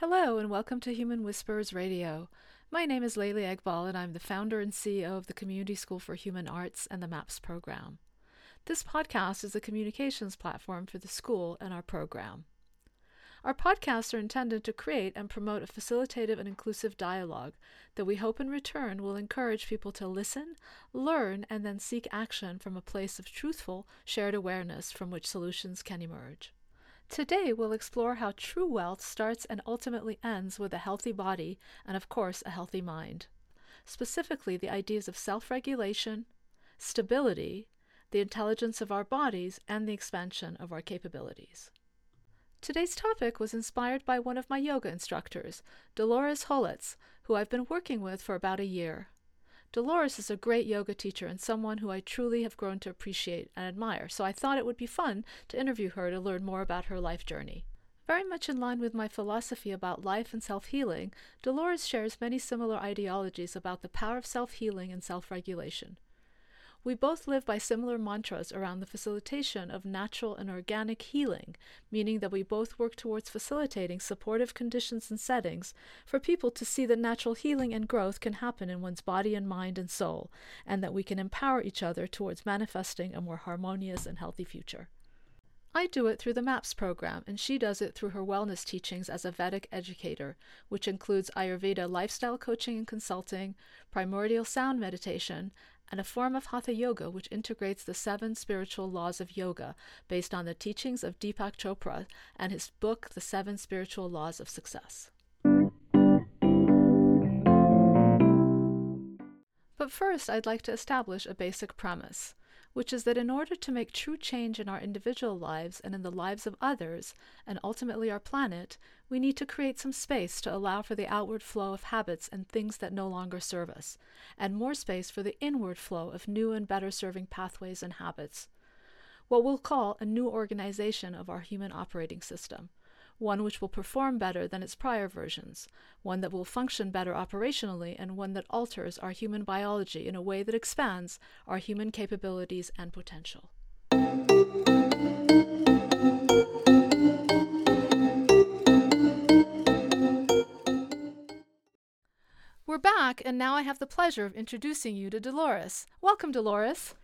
Hello, and welcome to Human Whispers Radio. My name is Layli Eghbal, and I'm the founder and CEO of the Community School for Human Arts and the MAPS program. This podcast is a communications platform for the school and our program. Our podcasts are intended to create and promote a facilitative and inclusive dialogue that we hope in return will encourage people to listen, learn, and then seek action from a place of truthful, shared awareness from which solutions can emerge. Today, we'll explore how true wealth starts and ultimately ends with a healthy body and, of course, a healthy mind. Specifically, the ideas of self regulation, stability, the intelligence of our bodies, and the expansion of our capabilities. Today's topic was inspired by one of my yoga instructors, Dolores Holitz, who I've been working with for about a year. Dolores is a great yoga teacher and someone who I truly have grown to appreciate and admire, so I thought it would be fun to interview her to learn more about her life journey. Very much in line with my philosophy about life and self healing, Dolores shares many similar ideologies about the power of self healing and self regulation. We both live by similar mantras around the facilitation of natural and organic healing, meaning that we both work towards facilitating supportive conditions and settings for people to see that natural healing and growth can happen in one's body and mind and soul, and that we can empower each other towards manifesting a more harmonious and healthy future. I do it through the MAPS program, and she does it through her wellness teachings as a Vedic educator, which includes Ayurveda lifestyle coaching and consulting, primordial sound meditation, and a form of Hatha Yoga which integrates the seven spiritual laws of yoga based on the teachings of Deepak Chopra and his book, The Seven Spiritual Laws of Success. But first, I'd like to establish a basic premise which is that in order to make true change in our individual lives and in the lives of others, and ultimately our planet, we need to create some space to allow for the outward flow of habits and things that no longer serve us, and more space for the inward flow of new and better serving pathways and habits. What we'll call a new organization of our human operating system one which will perform better than its prior versions, one that will function better operationally, and one that alters our human biology in a way that expands our human capabilities and potential. We're back, and now I have the pleasure of introducing you to Dolores. Welcome, Dolores.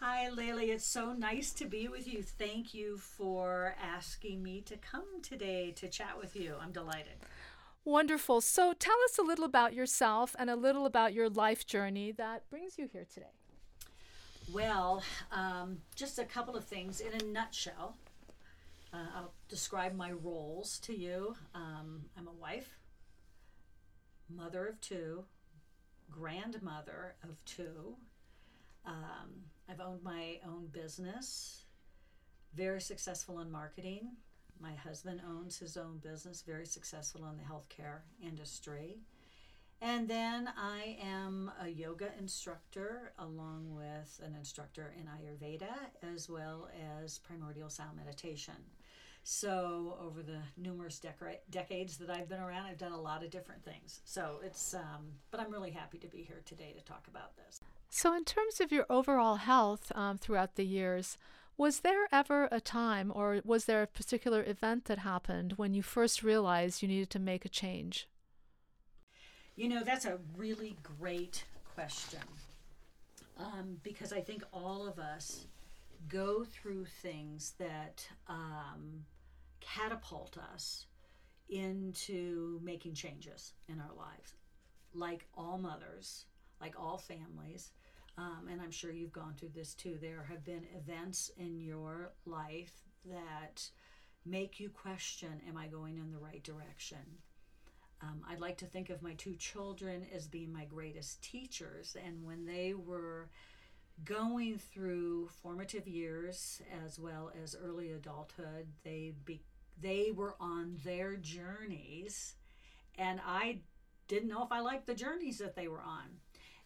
Hi, Layli. It's so nice to be with you. Thank you for asking me to come today to chat with you. I'm delighted. Wonderful. So, tell us a little about yourself and a little about your life journey that brings you here today. Well, um, just a couple of things in a nutshell. Uh, I'll describe my roles to you. Um, I'm a wife, mother of two, grandmother of two, um, I've owned my own business, very successful in marketing. My husband owns his own business, very successful in the healthcare industry. And then I am a yoga instructor along with an instructor in Ayurveda as well as primordial sound meditation. So, over the numerous dec- decades that I've been around, I've done a lot of different things. So, it's, um, but I'm really happy to be here today to talk about this. So, in terms of your overall health um, throughout the years, was there ever a time or was there a particular event that happened when you first realized you needed to make a change? You know, that's a really great question um, because I think all of us go through things that um, catapult us into making changes in our lives. Like all mothers, like all families, um, and I'm sure you've gone through this too, there have been events in your life that make you question Am I going in the right direction? Um, I'd like to think of my two children as being my greatest teachers, and when they were going through formative years as well as early adulthood, they be, they were on their journeys, and I didn't know if I liked the journeys that they were on.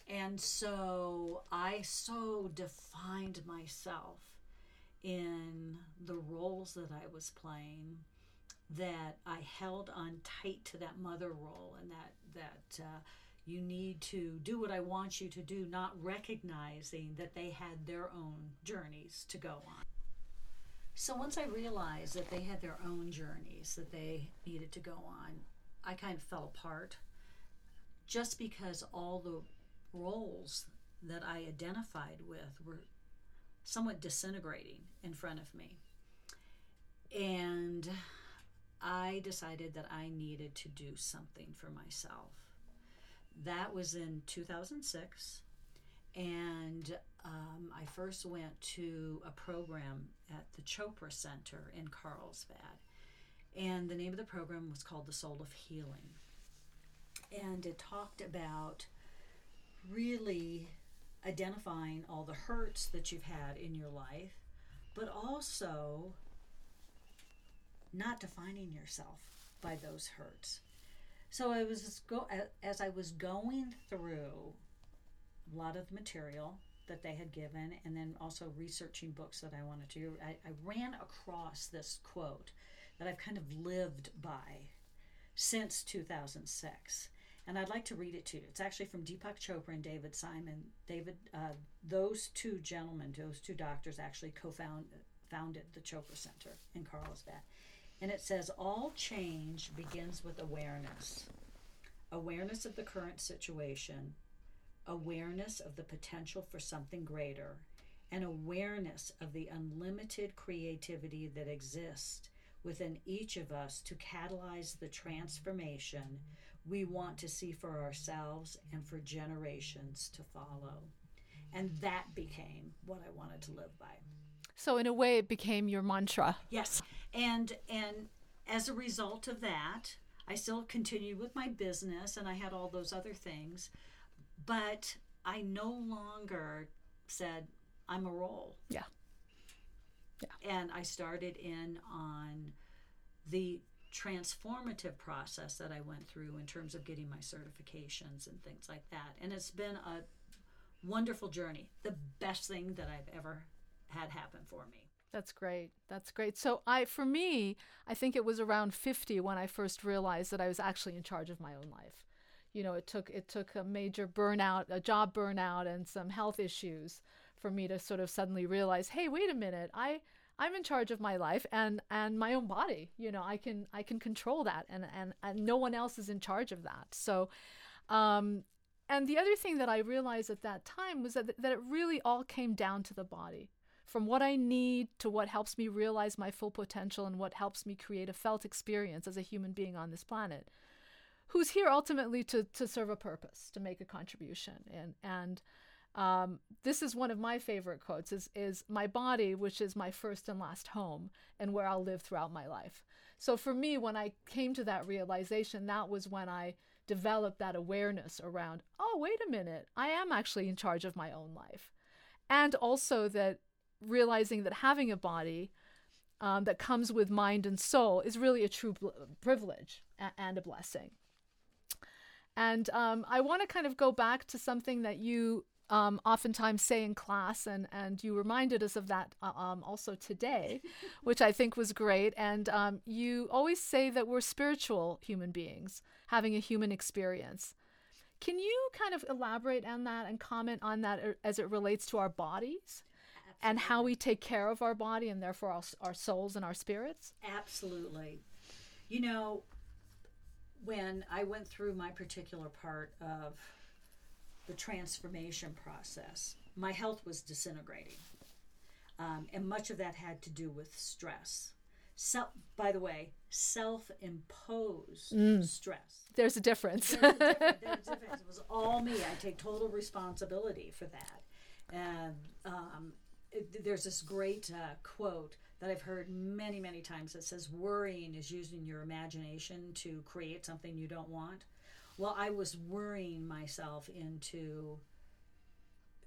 And so I so defined myself in the roles that I was playing that I held on tight to that mother role and that that uh, you need to do what I want you to do, not recognizing that they had their own journeys to go on. So once I realized that they had their own journeys that they needed to go on, I kind of fell apart just because all the roles that I identified with were somewhat disintegrating in front of me. And I decided that I needed to do something for myself. That was in 2006. And um, I first went to a program at the Chopra Center in Carlsbad. And the name of the program was called The Soul of Healing. And it talked about really identifying all the hurts that you've had in your life, but also not defining yourself by those hurts. So I was go as I was going through a lot of the material that they had given, and then also researching books that I wanted to. I, I ran across this quote that I've kind of lived by since 2006 and I'd like to read it to you. It's actually from Deepak Chopra and David Simon. David, uh, those two gentlemen, those two doctors, actually co-founded founded the Chopra Center in Carlsbad, and it says all change begins with awareness, awareness of the current situation, awareness of the potential for something greater, and awareness of the unlimited creativity that exists within each of us to catalyze the transformation we want to see for ourselves and for generations to follow. And that became what I wanted to live by. So in a way it became your mantra. Yes. And and as a result of that, I still continued with my business and I had all those other things, but I no longer said I'm a role. Yeah. Yeah. And I started in on the transformative process that I went through in terms of getting my certifications and things like that. And it's been a wonderful journey, the best thing that I've ever had happen for me. That's great. That's great. So I for me, I think it was around 50 when I first realized that I was actually in charge of my own life. You know, it took it took a major burnout, a job burnout and some health issues for me to sort of suddenly realize, "Hey, wait a minute. I I'm in charge of my life and and my own body. You know, I can I can control that, and and and no one else is in charge of that. So, um, and the other thing that I realized at that time was that that it really all came down to the body. From what I need to what helps me realize my full potential and what helps me create a felt experience as a human being on this planet, who's here ultimately to to serve a purpose, to make a contribution, and and um, this is one of my favorite quotes is, is my body, which is my first and last home and where I'll live throughout my life. So for me, when I came to that realization, that was when I developed that awareness around, oh, wait a minute, I am actually in charge of my own life. And also that realizing that having a body um, that comes with mind and soul is really a true bl- privilege a- and a blessing. And um, I want to kind of go back to something that you um, oftentimes say in class, and, and you reminded us of that uh, um, also today, which I think was great. And um, you always say that we're spiritual human beings having a human experience. Can you kind of elaborate on that and comment on that uh, as it relates to our bodies? And how we take care of our body and therefore our, our souls and our spirits? Absolutely. You know, when I went through my particular part of the transformation process, my health was disintegrating. Um, and much of that had to do with stress. Self, by the way, self-imposed mm. stress. There's a difference. There's a difference. There's a difference. It was all me. I take total responsibility for that. And um, there's this great uh, quote that I've heard many, many times that says, "Worrying is using your imagination to create something you don't want." well, I was worrying myself into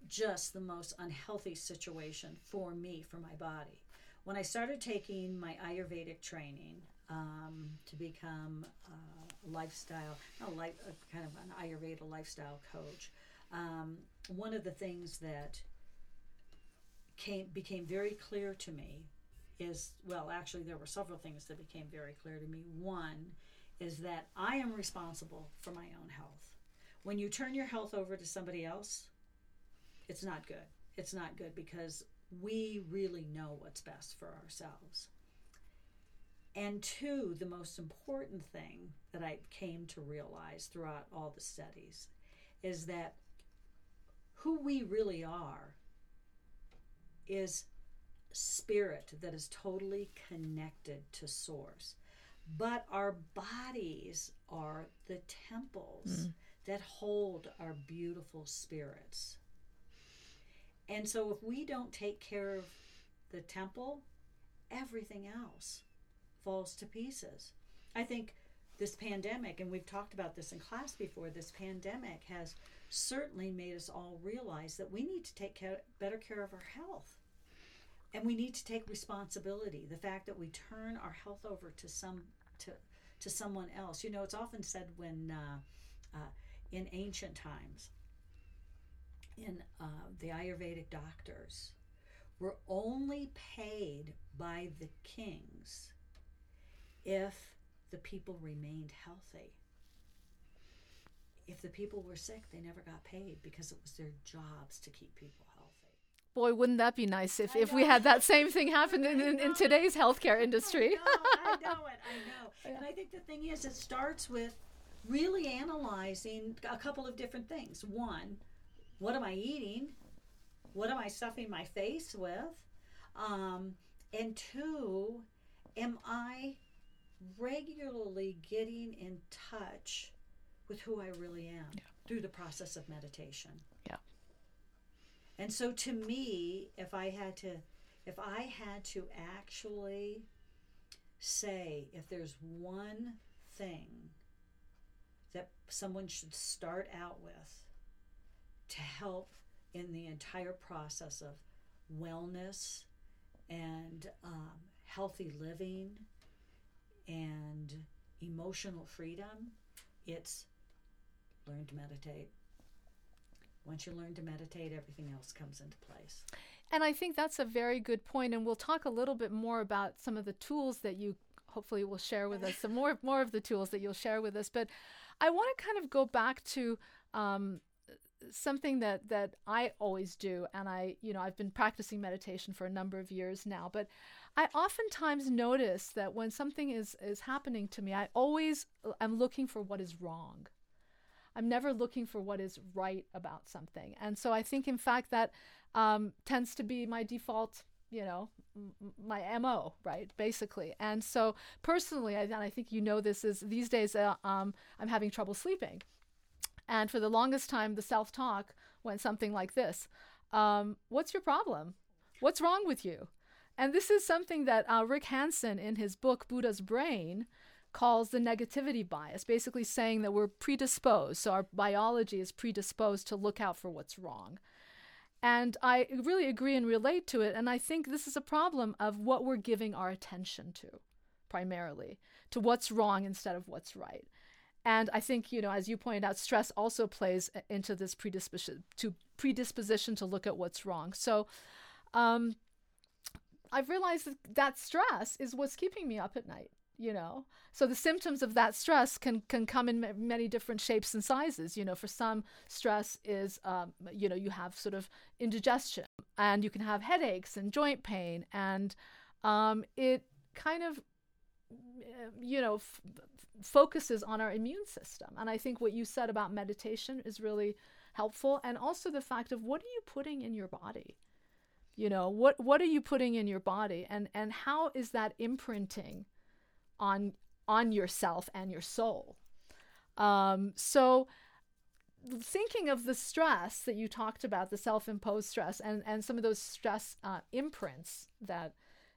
just the most unhealthy situation for me, for my body. When I started taking my Ayurvedic training um, to become a lifestyle, no, like kind of an Ayurveda lifestyle coach, um, one of the things that came became very clear to me is well, actually, there were several things that became very clear to me. One is that I am responsible for my own health. When you turn your health over to somebody else, it's not good. It's not good because we really know what's best for ourselves. And two, the most important thing that I came to realize throughout all the studies is that who we really are is spirit that is totally connected to source. But our bodies are the temples mm. that hold our beautiful spirits. And so if we don't take care of the temple, everything else falls to pieces. I think this pandemic, and we've talked about this in class before, this pandemic has certainly made us all realize that we need to take care, better care of our health. And we need to take responsibility. The fact that we turn our health over to some to to someone else. You know, it's often said when uh, uh, in ancient times, in uh, the Ayurvedic doctors, were only paid by the kings if the people remained healthy. If the people were sick, they never got paid because it was their jobs to keep people healthy. Boy, wouldn't that be nice if, if we had that same thing happen in, in, in, today's healthcare industry? I know, I know it, I know. And I think the thing is, it starts with really analyzing a couple of different things. One, what am I eating? What am I stuffing my face with? Um, and two, am I regularly getting in touch with who I really am yeah. through the process of meditation? Yeah. And so to me, if I had to if I had to actually say if there's one thing that someone should start out with to help in the entire process of wellness and um, healthy living and emotional freedom, it's learn to meditate. Once you learn to meditate, everything else comes into place. And I think that's a very good point, and we'll talk a little bit more about some of the tools that you hopefully will share with us. Some more more of the tools that you'll share with us. But I want to kind of go back to um, something that that I always do, and I you know I've been practicing meditation for a number of years now, but I oftentimes notice that when something is is happening to me, I always am looking for what is wrong. I'm never looking for what is right about something, and so I think in fact that um, tends to be my default you know m- my mo right basically and so personally I, and i think you know this is these days uh, um, i'm having trouble sleeping and for the longest time, the self talk went something like this um, What's your problem? What's wrong with you? And this is something that uh, Rick Hanson, in his book Buddha's Brain, calls the negativity bias, basically saying that we're predisposed. So our biology is predisposed to look out for what's wrong. And I really agree and relate to it. And I think this is a problem of what we're giving our attention to, primarily, to what's wrong instead of what's right. And I think, you know, as you pointed out, stress also plays into this predisposition to predisposition to look at what's wrong. So um, I've realized that, that stress is what's keeping me up at night you know so the symptoms of that stress can can come in m- many different shapes and sizes you know for some stress is um, you know you have sort of indigestion and you can have headaches and joint pain and um, it kind of you know f- focuses on our immune system. And I think what you said about meditation is really helpful. And also the fact of what are you putting in your body? You know, what what are you putting in your body and and how is that imprinting on on yourself and your soul? Um, so thinking of the stress that you talked about, the self-imposed stress and, and some of those stress uh, imprints that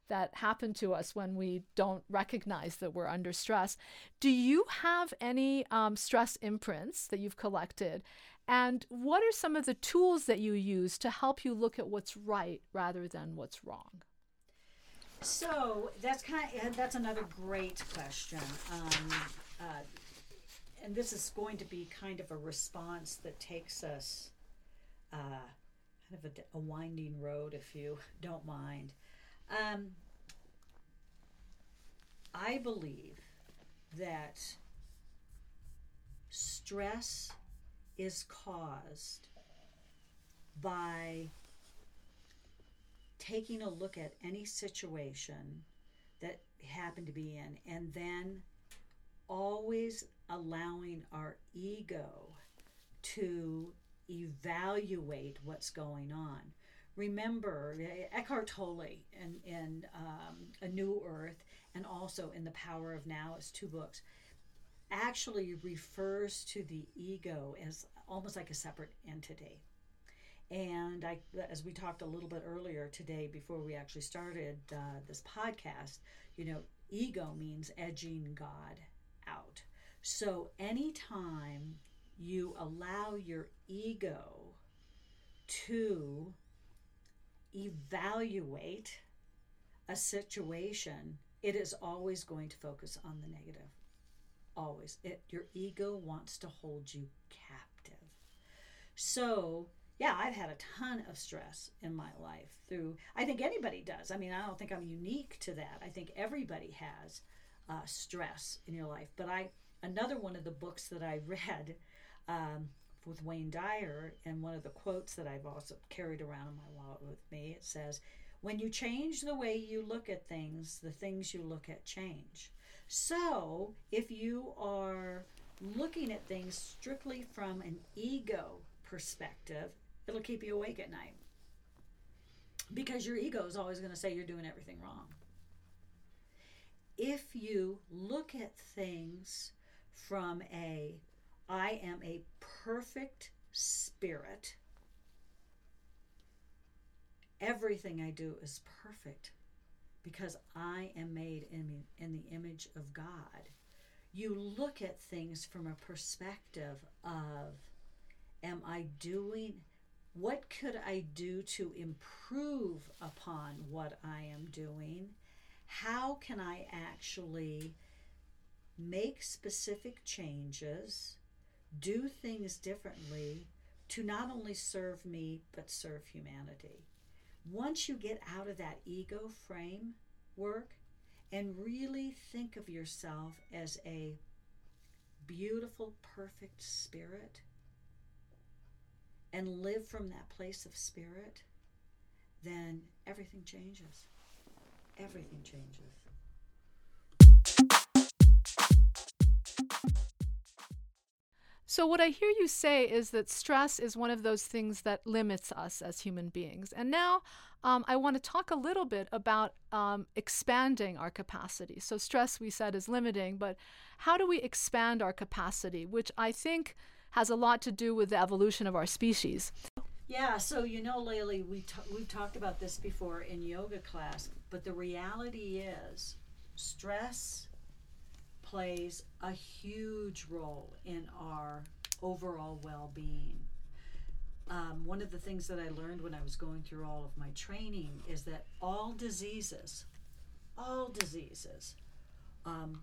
that happen to us when we don't recognize that we're under stress. Do you have any um, stress imprints that you've collected? And what are some of the tools that you use to help you look at what's right rather than what's wrong? So that's kind of that's another great question, um, uh, and this is going to be kind of a response that takes us uh, kind of a, a winding road, if you don't mind. Um, I believe that stress is caused by taking a look at any situation that happen to be in, and then always allowing our ego to evaluate what's going on. Remember, Eckhart Tolle in, in um, A New Earth and also in The Power of Now, is two books, actually refers to the ego as almost like a separate entity. And I, as we talked a little bit earlier today, before we actually started uh, this podcast, you know, ego means edging God out. So anytime you allow your ego to evaluate a situation, it is always going to focus on the negative. Always. It, your ego wants to hold you captive. So, yeah, I've had a ton of stress in my life through, I think anybody does. I mean, I don't think I'm unique to that. I think everybody has uh, stress in your life. But I, another one of the books that I read um, with Wayne Dyer, and one of the quotes that I've also carried around in my wallet with me, it says, When you change the way you look at things, the things you look at change. So if you are looking at things strictly from an ego perspective, it'll keep you awake at night. Because your ego is always going to say you're doing everything wrong. If you look at things from a I am a perfect spirit. Everything I do is perfect because I am made in, in the image of God. You look at things from a perspective of Am I doing what could I do to improve upon what I am doing? How can I actually make specific changes do things differently to not only serve me, but serve humanity. Once you get out of that ego framework and really think of yourself as a beautiful, perfect spirit and live from that place of spirit, then everything changes. Everything changes. So, what I hear you say is that stress is one of those things that limits us as human beings. And now um, I want to talk a little bit about um, expanding our capacity. So, stress, we said, is limiting, but how do we expand our capacity, which I think has a lot to do with the evolution of our species? Yeah, so you know, Layli, we t- we've talked about this before in yoga class, but the reality is stress plays a huge role in our overall well being. Um, one of the things that I learned when I was going through all of my training is that all diseases, all diseases, um,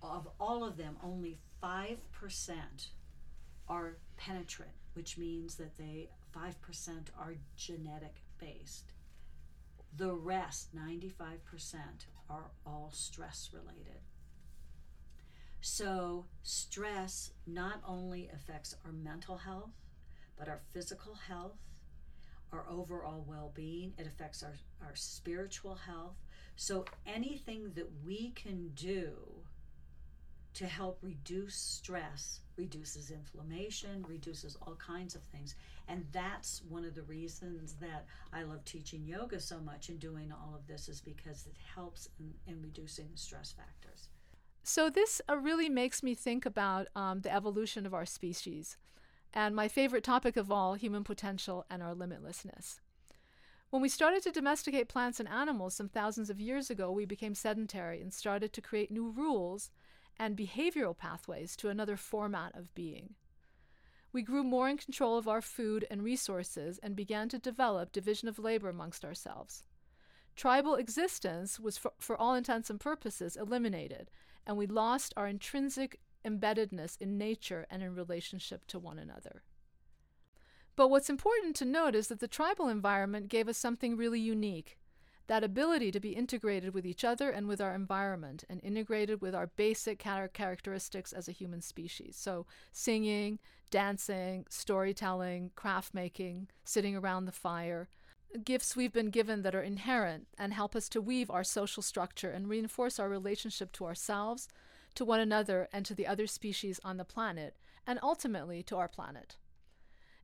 of all of them, only 5% are penetrant, which means that they 5% are genetic based. The rest, 95%, are all stress related. So, stress not only affects our mental health, but our physical health, our overall well being, it affects our, our spiritual health. So, anything that we can do to help reduce stress reduces inflammation, reduces all kinds of things. And that's one of the reasons that I love teaching yoga so much and doing all of this is because it helps in, in reducing the stress factors. So, this uh, really makes me think about um, the evolution of our species and my favorite topic of all, human potential and our limitlessness. When we started to domesticate plants and animals some thousands of years ago, we became sedentary and started to create new rules and behavioral pathways to another format of being. We grew more in control of our food and resources and began to develop division of labor amongst ourselves. Tribal existence was, for, for all intents and purposes, eliminated, and we lost our intrinsic embeddedness in nature and in relationship to one another. But what's important to note is that the tribal environment gave us something really unique that ability to be integrated with each other and with our environment and integrated with our basic characteristics as a human species. So, singing, dancing, storytelling, craft making, sitting around the fire. Gifts we've been given that are inherent and help us to weave our social structure and reinforce our relationship to ourselves, to one another, and to the other species on the planet, and ultimately to our planet.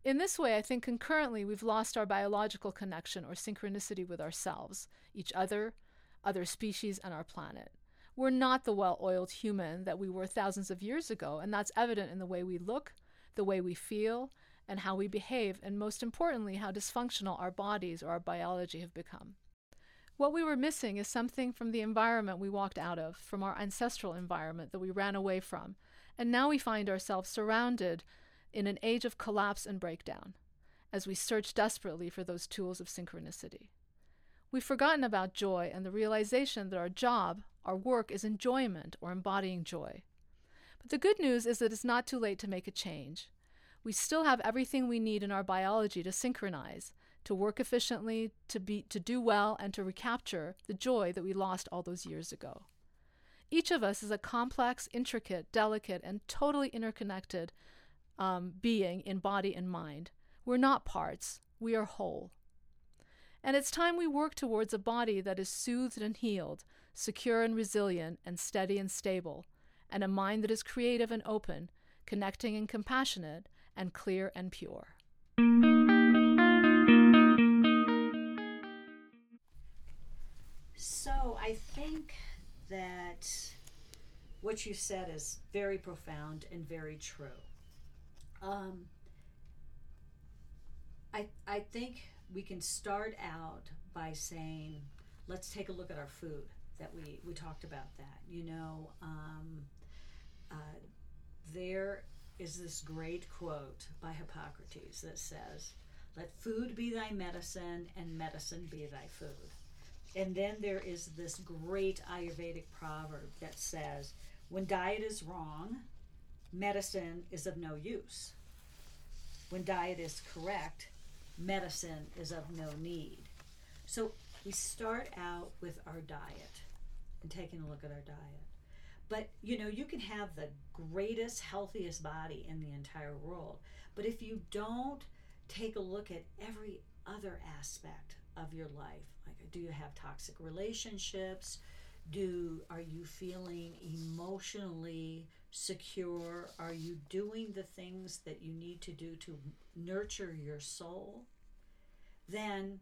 In this way, I think concurrently we've lost our biological connection or synchronicity with ourselves, each other, other species, and our planet. We're not the well oiled human that we were thousands of years ago, and that's evident in the way we look, the way we feel, and how we behave, and most importantly, how dysfunctional our bodies or our biology have become. What we were missing is something from the environment we walked out of, from our ancestral environment that we ran away from, and now we find ourselves surrounded in an age of collapse and breakdown as we search desperately for those tools of synchronicity. We've forgotten about joy and the realization that our job, our work, is enjoyment or embodying joy. But the good news is that it's not too late to make a change. We still have everything we need in our biology to synchronize, to work efficiently, to be to do well, and to recapture the joy that we lost all those years ago. Each of us is a complex, intricate, delicate, and totally interconnected um, being in body and mind. We're not parts, we are whole. And it's time we work towards a body that is soothed and healed, secure and resilient, and steady and stable, and a mind that is creative and open, connecting and compassionate, and clear and pure. So I think that what you said is very profound and very true. Um, I I think we can start out by saying, let's take a look at our food. That we we talked about that. You know, um, uh, there is this great quote by Hippocrates that says, "Let food be thy medicine, and medicine be thy food." And then there is this great Ayurvedic proverb that says, when diet is wrong, medicine is of no use. When diet is correct, medicine is of no need. So we start out with our diet and taking a look at our diet. But you know, you can have the greatest, healthiest body in the entire world. But if you don't take a look at every other aspect of your life, like do you have toxic relationships? do are you feeling emotionally secure are you doing the things that you need to do to nurture your soul then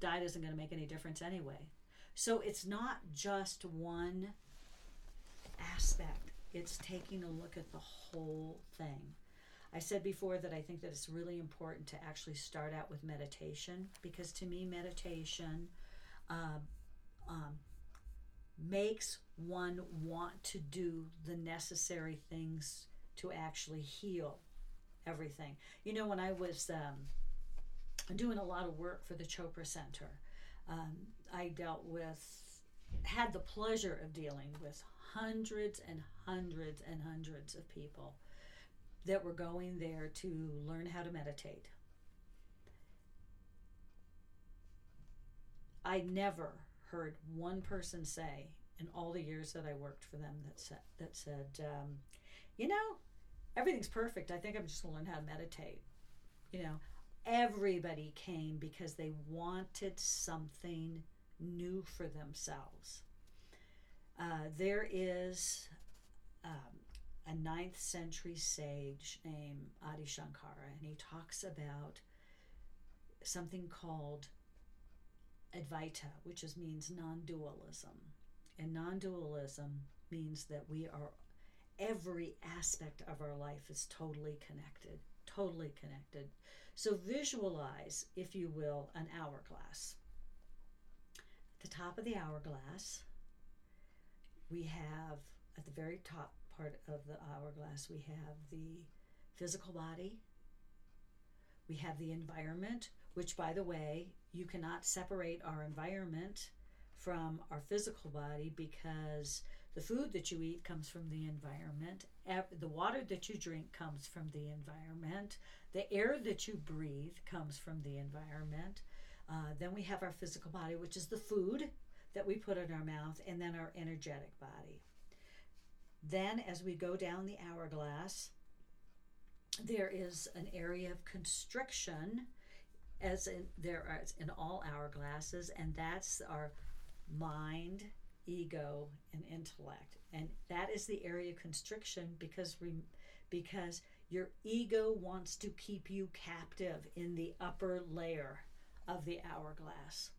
diet isn't going to make any difference anyway so it's not just one aspect it's taking a look at the whole thing i said before that i think that it's really important to actually start out with meditation because to me meditation uh, um, makes one want to do the necessary things to actually heal everything. You know, when I was um, doing a lot of work for the Chopra Center, um, I dealt with, had the pleasure of dealing with hundreds and hundreds and hundreds of people that were going there to learn how to meditate. I never heard one person say in all the years that I worked for them that said that said, um, you know, everything's perfect. I think I'm just going to learn how to meditate. You know, everybody came because they wanted something new for themselves. Uh, there is um, a ninth century sage named Adi Shankara, and he talks about something called Advaita, which is, means non dualism. And non dualism means that we are, every aspect of our life is totally connected, totally connected. So visualize, if you will, an hourglass. At the top of the hourglass, we have, at the very top part of the hourglass, we have the physical body, we have the environment, which, by the way, you cannot separate our environment from our physical body because the food that you eat comes from the environment, the water that you drink comes from the environment, the air that you breathe comes from the environment. Uh, then we have our physical body, which is the food that we put in our mouth, and then our energetic body. Then, as we go down the hourglass, there is an area of constriction as in there are in all hourglasses, and that's our mind, ego, and intellect, and that is the area of constriction because we, because your ego wants to keep you captive in the upper layer of the hourglass.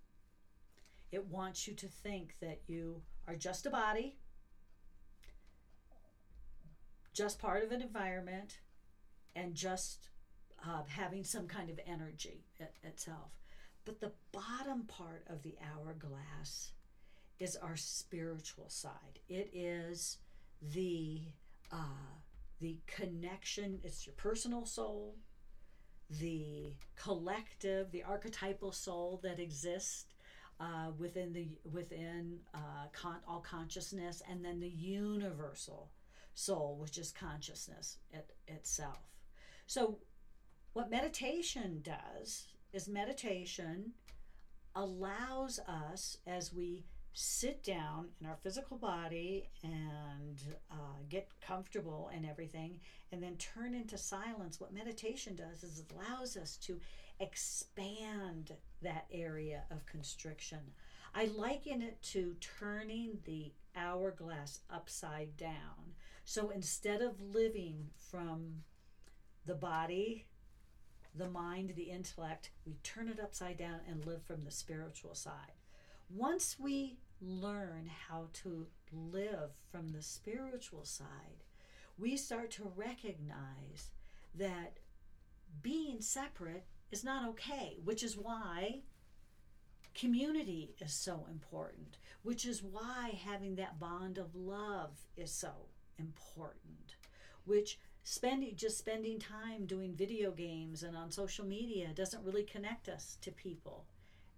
It wants you to think that you are just a body, just part of an environment, and just uh, having some kind of energy it, itself. But the bottom part of the hourglass is our spiritual side. It is the uh, the connection. It's your personal soul, the collective, the archetypal soul that exists uh, within the within uh, con- all consciousness, and then the universal soul, which is consciousness it, itself. So, what meditation does is meditation allows us as we sit down in our physical body and uh, get comfortable and everything, and then turn into silence. What meditation does is it allows us to expand that area of constriction. I liken it to turning the hourglass upside down. So instead of living from the body, the mind, the intellect, we turn it upside down and live from the spiritual side. Once we learn how to live from the spiritual side, we start to recognize that being separate is not okay, which is why community is so important, which is why having that bond of love is so important, which spending just spending time doing video games and on social media doesn't really connect us to people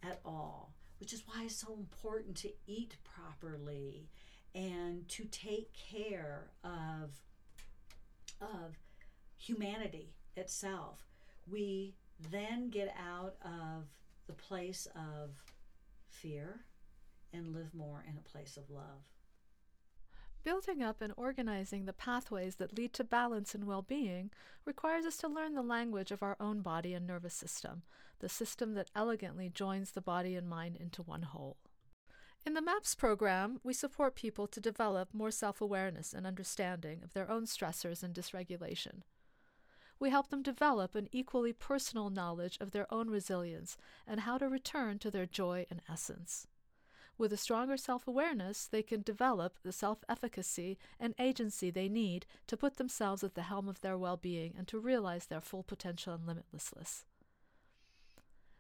at all which is why it's so important to eat properly and to take care of of humanity itself. We then get out of the place of fear and live more in a place of love Building up and organizing the pathways that lead to balance and well being requires us to learn the language of our own body and nervous system, the system that elegantly joins the body and mind into one whole. In the MAPS program, we support people to develop more self awareness and understanding of their own stressors and dysregulation. We help them develop an equally personal knowledge of their own resilience and how to return to their joy and essence. With a stronger self awareness, they can develop the self efficacy and agency they need to put themselves at the helm of their well being and to realize their full potential and limitlessness.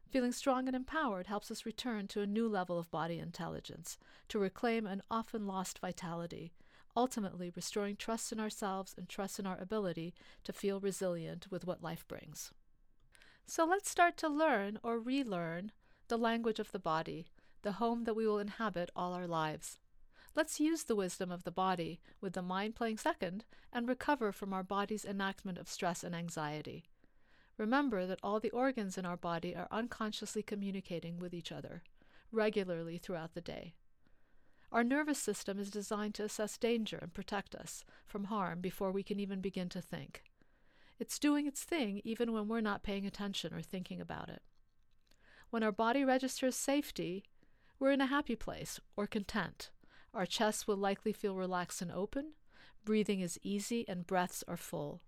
Feeling strong and empowered helps us return to a new level of body intelligence, to reclaim an often lost vitality, ultimately restoring trust in ourselves and trust in our ability to feel resilient with what life brings. So let's start to learn or relearn the language of the body the home that we will inhabit all our lives. Let's use the wisdom of the body, with the mind playing second, and recover from our body's enactment of stress and anxiety. Remember that all the organs in our body are unconsciously communicating with each other, regularly throughout the day. Our nervous system is designed to assess danger and protect us from harm before we can even begin to think. It's doing its thing even when we're not paying attention or thinking about it. When our body registers safety, we're in a happy place or content. Our chests will likely feel relaxed and open. Breathing is easy and breaths are full.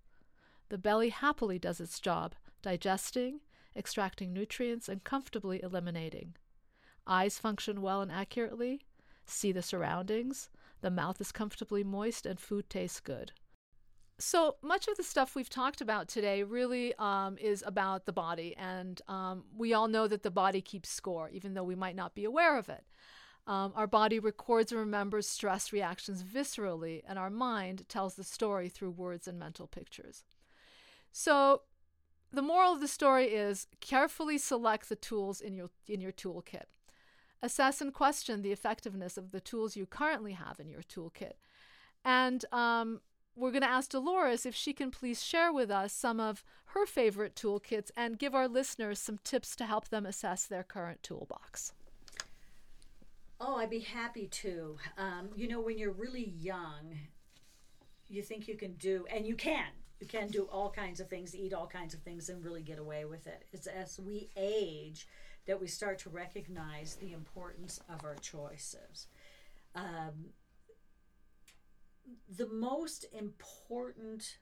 The belly happily does its job, digesting, extracting nutrients, and comfortably eliminating. Eyes function well and accurately, see the surroundings, the mouth is comfortably moist, and food tastes good. So much of the stuff we've talked about today really um, is about the body, and um, we all know that the body keeps score, even though we might not be aware of it. Um, our body records and remembers stress reactions viscerally, and our mind tells the story through words and mental pictures. So, the moral of the story is carefully select the tools in your in your toolkit. Assess and question the effectiveness of the tools you currently have in your toolkit, and um, we're going to ask Dolores if she can please share with us some of her favorite toolkits and give our listeners some tips to help them assess their current toolbox. Oh, I'd be happy to. Um, you know, when you're really young, you think you can do, and you can. You can do all kinds of things, eat all kinds of things, and really get away with it. It's as we age that we start to recognize the importance of our choices. Um, the most important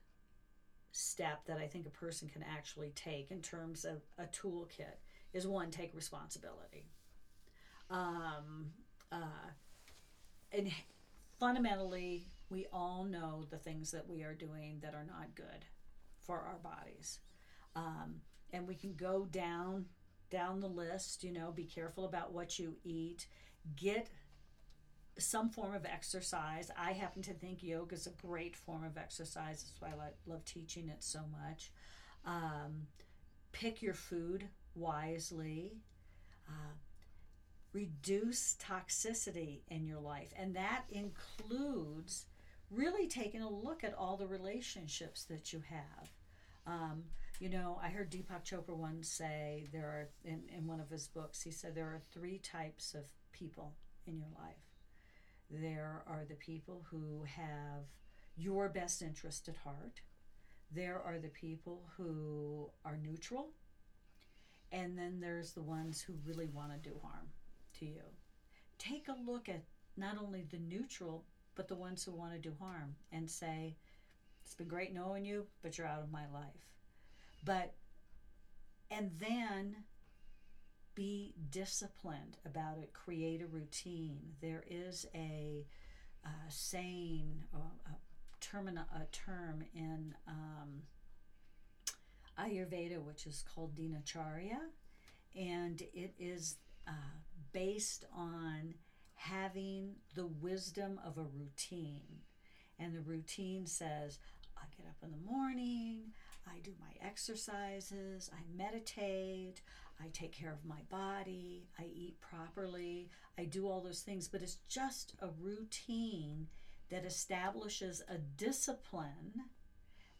step that I think a person can actually take in terms of a toolkit is one, take responsibility. Um, uh, and fundamentally, we all know the things that we are doing that are not good for our bodies. Um, and we can go down down the list, you know, be careful about what you eat, get some form of exercise. I happen to think yoga is a great form of exercise. That's why I love teaching it so much. Um, pick your food wisely. Uh, reduce toxicity in your life. And that includes really taking a look at all the relationships that you have. Um, you know, I heard Deepak Chopra once say there are, in, in one of his books, he said there are three types of people in your life. There are the people who have your best interest at heart. There are the people who are neutral. And then there's the ones who really want to do harm to you. Take a look at not only the neutral, but the ones who want to do harm and say, It's been great knowing you, but you're out of my life. But, and then be disciplined about it, create a routine. There is a saying, a, term, a term in um, Ayurveda, which is called Dinacharya, and it is uh, based on having the wisdom of a routine. And the routine says, I get up in the morning, I do my exercises, I meditate, I take care of my body, I eat properly, I do all those things, but it's just a routine that establishes a discipline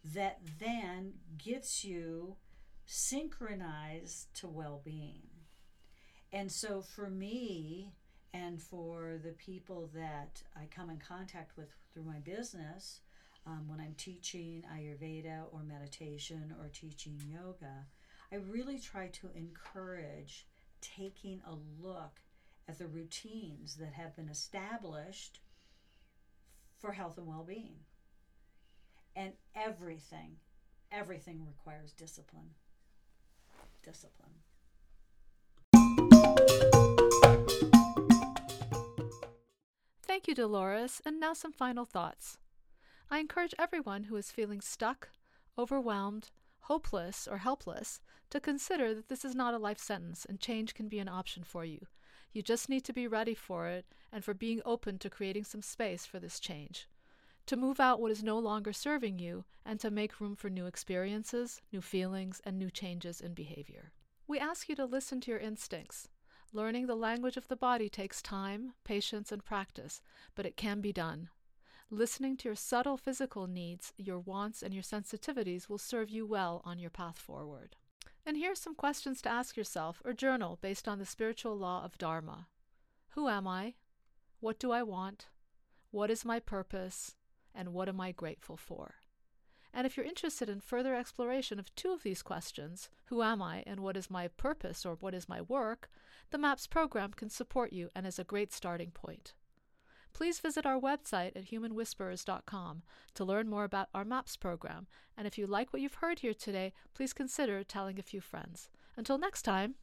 that then gets you synchronized to well being. And so for me, and for the people that I come in contact with through my business, um, when I'm teaching Ayurveda or meditation or teaching yoga, I really try to encourage taking a look at the routines that have been established for health and well being. And everything, everything requires discipline. Discipline. Thank you, Dolores, and now some final thoughts. I encourage everyone who is feeling stuck, overwhelmed, hopeless, or helpless to consider that this is not a life sentence and change can be an option for you. You just need to be ready for it and for being open to creating some space for this change. To move out what is no longer serving you and to make room for new experiences, new feelings, and new changes in behavior. We ask you to listen to your instincts. Learning the language of the body takes time, patience, and practice, but it can be done. Listening to your subtle physical needs, your wants, and your sensitivities will serve you well on your path forward. And here are some questions to ask yourself or journal based on the spiritual law of Dharma Who am I? What do I want? What is my purpose? And what am I grateful for? And if you're interested in further exploration of two of these questions, who am I and what is my purpose or what is my work, the MAPS program can support you and is a great starting point please visit our website at humanwhisperers.com to learn more about our MAPS program. And if you like what you've heard here today, please consider telling a few friends. Until next time.